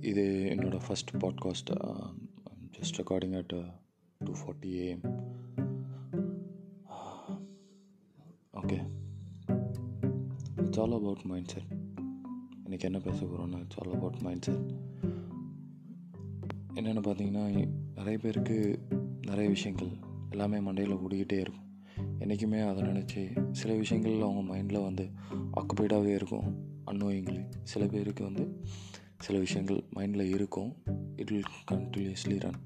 இது என்னோடய first podcast just recording at two forty AM okay it's all about mindset இன்றைக்கி என்ன பேச போகிறோன்னா it's all about mind set என்னென்னு பார்த்தீங்கன்னா நிறைய பேருக்கு நிறைய விஷயங்கள் எல்லாமே மண்டையில் ஓடிக்கிட்டே இருக்கும். என்றைக்குமே அதை நினச்சி சில விஷயங்கள் அவங்க மைண்டில் வந்து ஆக்குபைடாகவே இருக்கும். அன்னோயிங்லி சில பேருக்கு வந்து சில விஷயங்கள் மைண்டில் இருக்கும். It will continuously run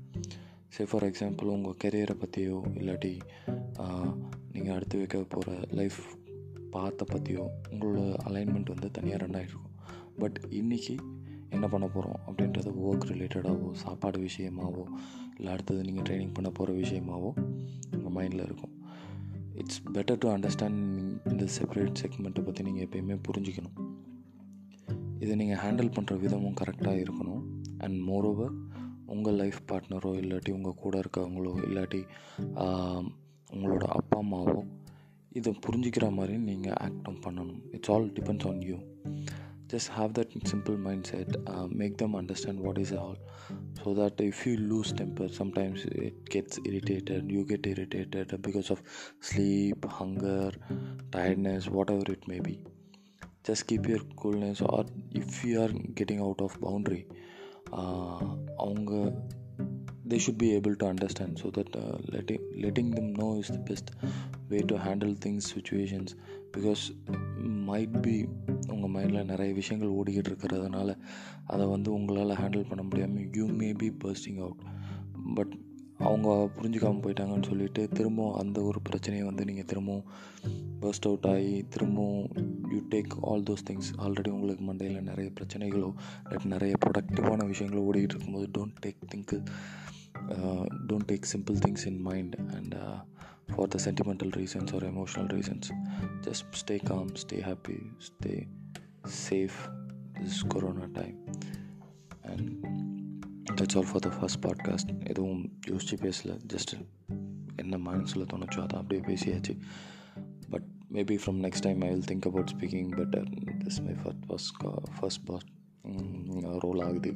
say for example உங்கள் கெரியரை பற்றியோ இல்லாட்டி நீங்கள் அடுத்து வைக்க போகிற லைஃப் பாத்தை பற்றியோ உங்களோட அலைன்மெண்ட் வந்து தனியாக ரன் ஆகிருக்கும் பட் இன்றைக்கி என்ன பண்ண போகிறோம் அப்படின்றது ஒர்க் ரிலேட்டடாகவோ சாப்பாடு விஷயமாவோ இல்லை அடுத்தது நீங்கள் ட்ரைனிங் பண்ண போகிற விஷயமாவோ உங்கள் மைண்டில் இருக்கும். இட்ஸ் பெட்டர் டு அண்டர்ஸ்டாண்ட் இந்த செப்பரேட் செக்மெண்ட்டை பற்றி நீங்கள் எப்பயுமே புரிஞ்சுக்கணும். இதை நீங்கள் ஹேண்டில் பண்ணுற விதமும் கரெக்டாக இருக்கணும். அண்ட் மோரோவர் உங்கள் லைஃப் பார்ட்னரோ இல்லாட்டி உங்கள் கூட இருக்கவங்களோ இல்லாட்டி உங்களோட அப்பா அம்மாவோ இதை புரிஞ்சிக்கிற மாதிரி நீங்கள் ஆக்டும் பண்ணணும். It's all depends on you just have that simple mindset uh, make them understand what is all so that if you lose temper sometimes it gets irritated you get irritated because of sleep hunger tiredness whatever it may be just keep your coolness or if you are getting out of boundary அவங்க they should be able to understand so that uh, letting letting them know is the best way to handle things situations because might be உங்கள் மைண்டில் நிறைய விஷயங்கள் ஓடிக்கிட்டு இருக்கிறதுனால அதை வந்து உங்களால் ஹேண்டில் பண்ண முடியாமல் you may be bursting out but அவங்க புரிஞ்சுக்காமல் போயிட்டாங்கன்னு சொல்லிட்டு திரும்பவும் அந்த ஒரு பிரச்சனையை வந்து நீங்கள் திரும்பவும் பர்ஸ்ட் அவுட் ஆகி திரும்பவும் you take all those things already உங்களுக்கு மண்டையில் நிறைய பிரச்சனைகளோ லைக் நிறைய ப்ரொடக்டிவான விஷயங்களோ ஓடிக்கிட்டு இருக்கும்போது don't take think don't take simple things in mind and for the sentimental reasons or emotional reasons just stay calm stay happy stay safe. This is Corona time. And that's all for the first podcast. எதுவும் யோசிச்சு பேசல just என்ன மைண்ட்ஸில் தோணுச்சோ அதை அப்படியே பேசியாச்சு but maybe from next time I will think about speaking better this my first first first pod roll ஆகுது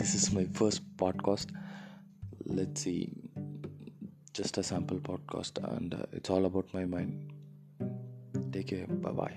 this is my first podcast let see just a sample podcast and uh, it's all about my mind take care bye bye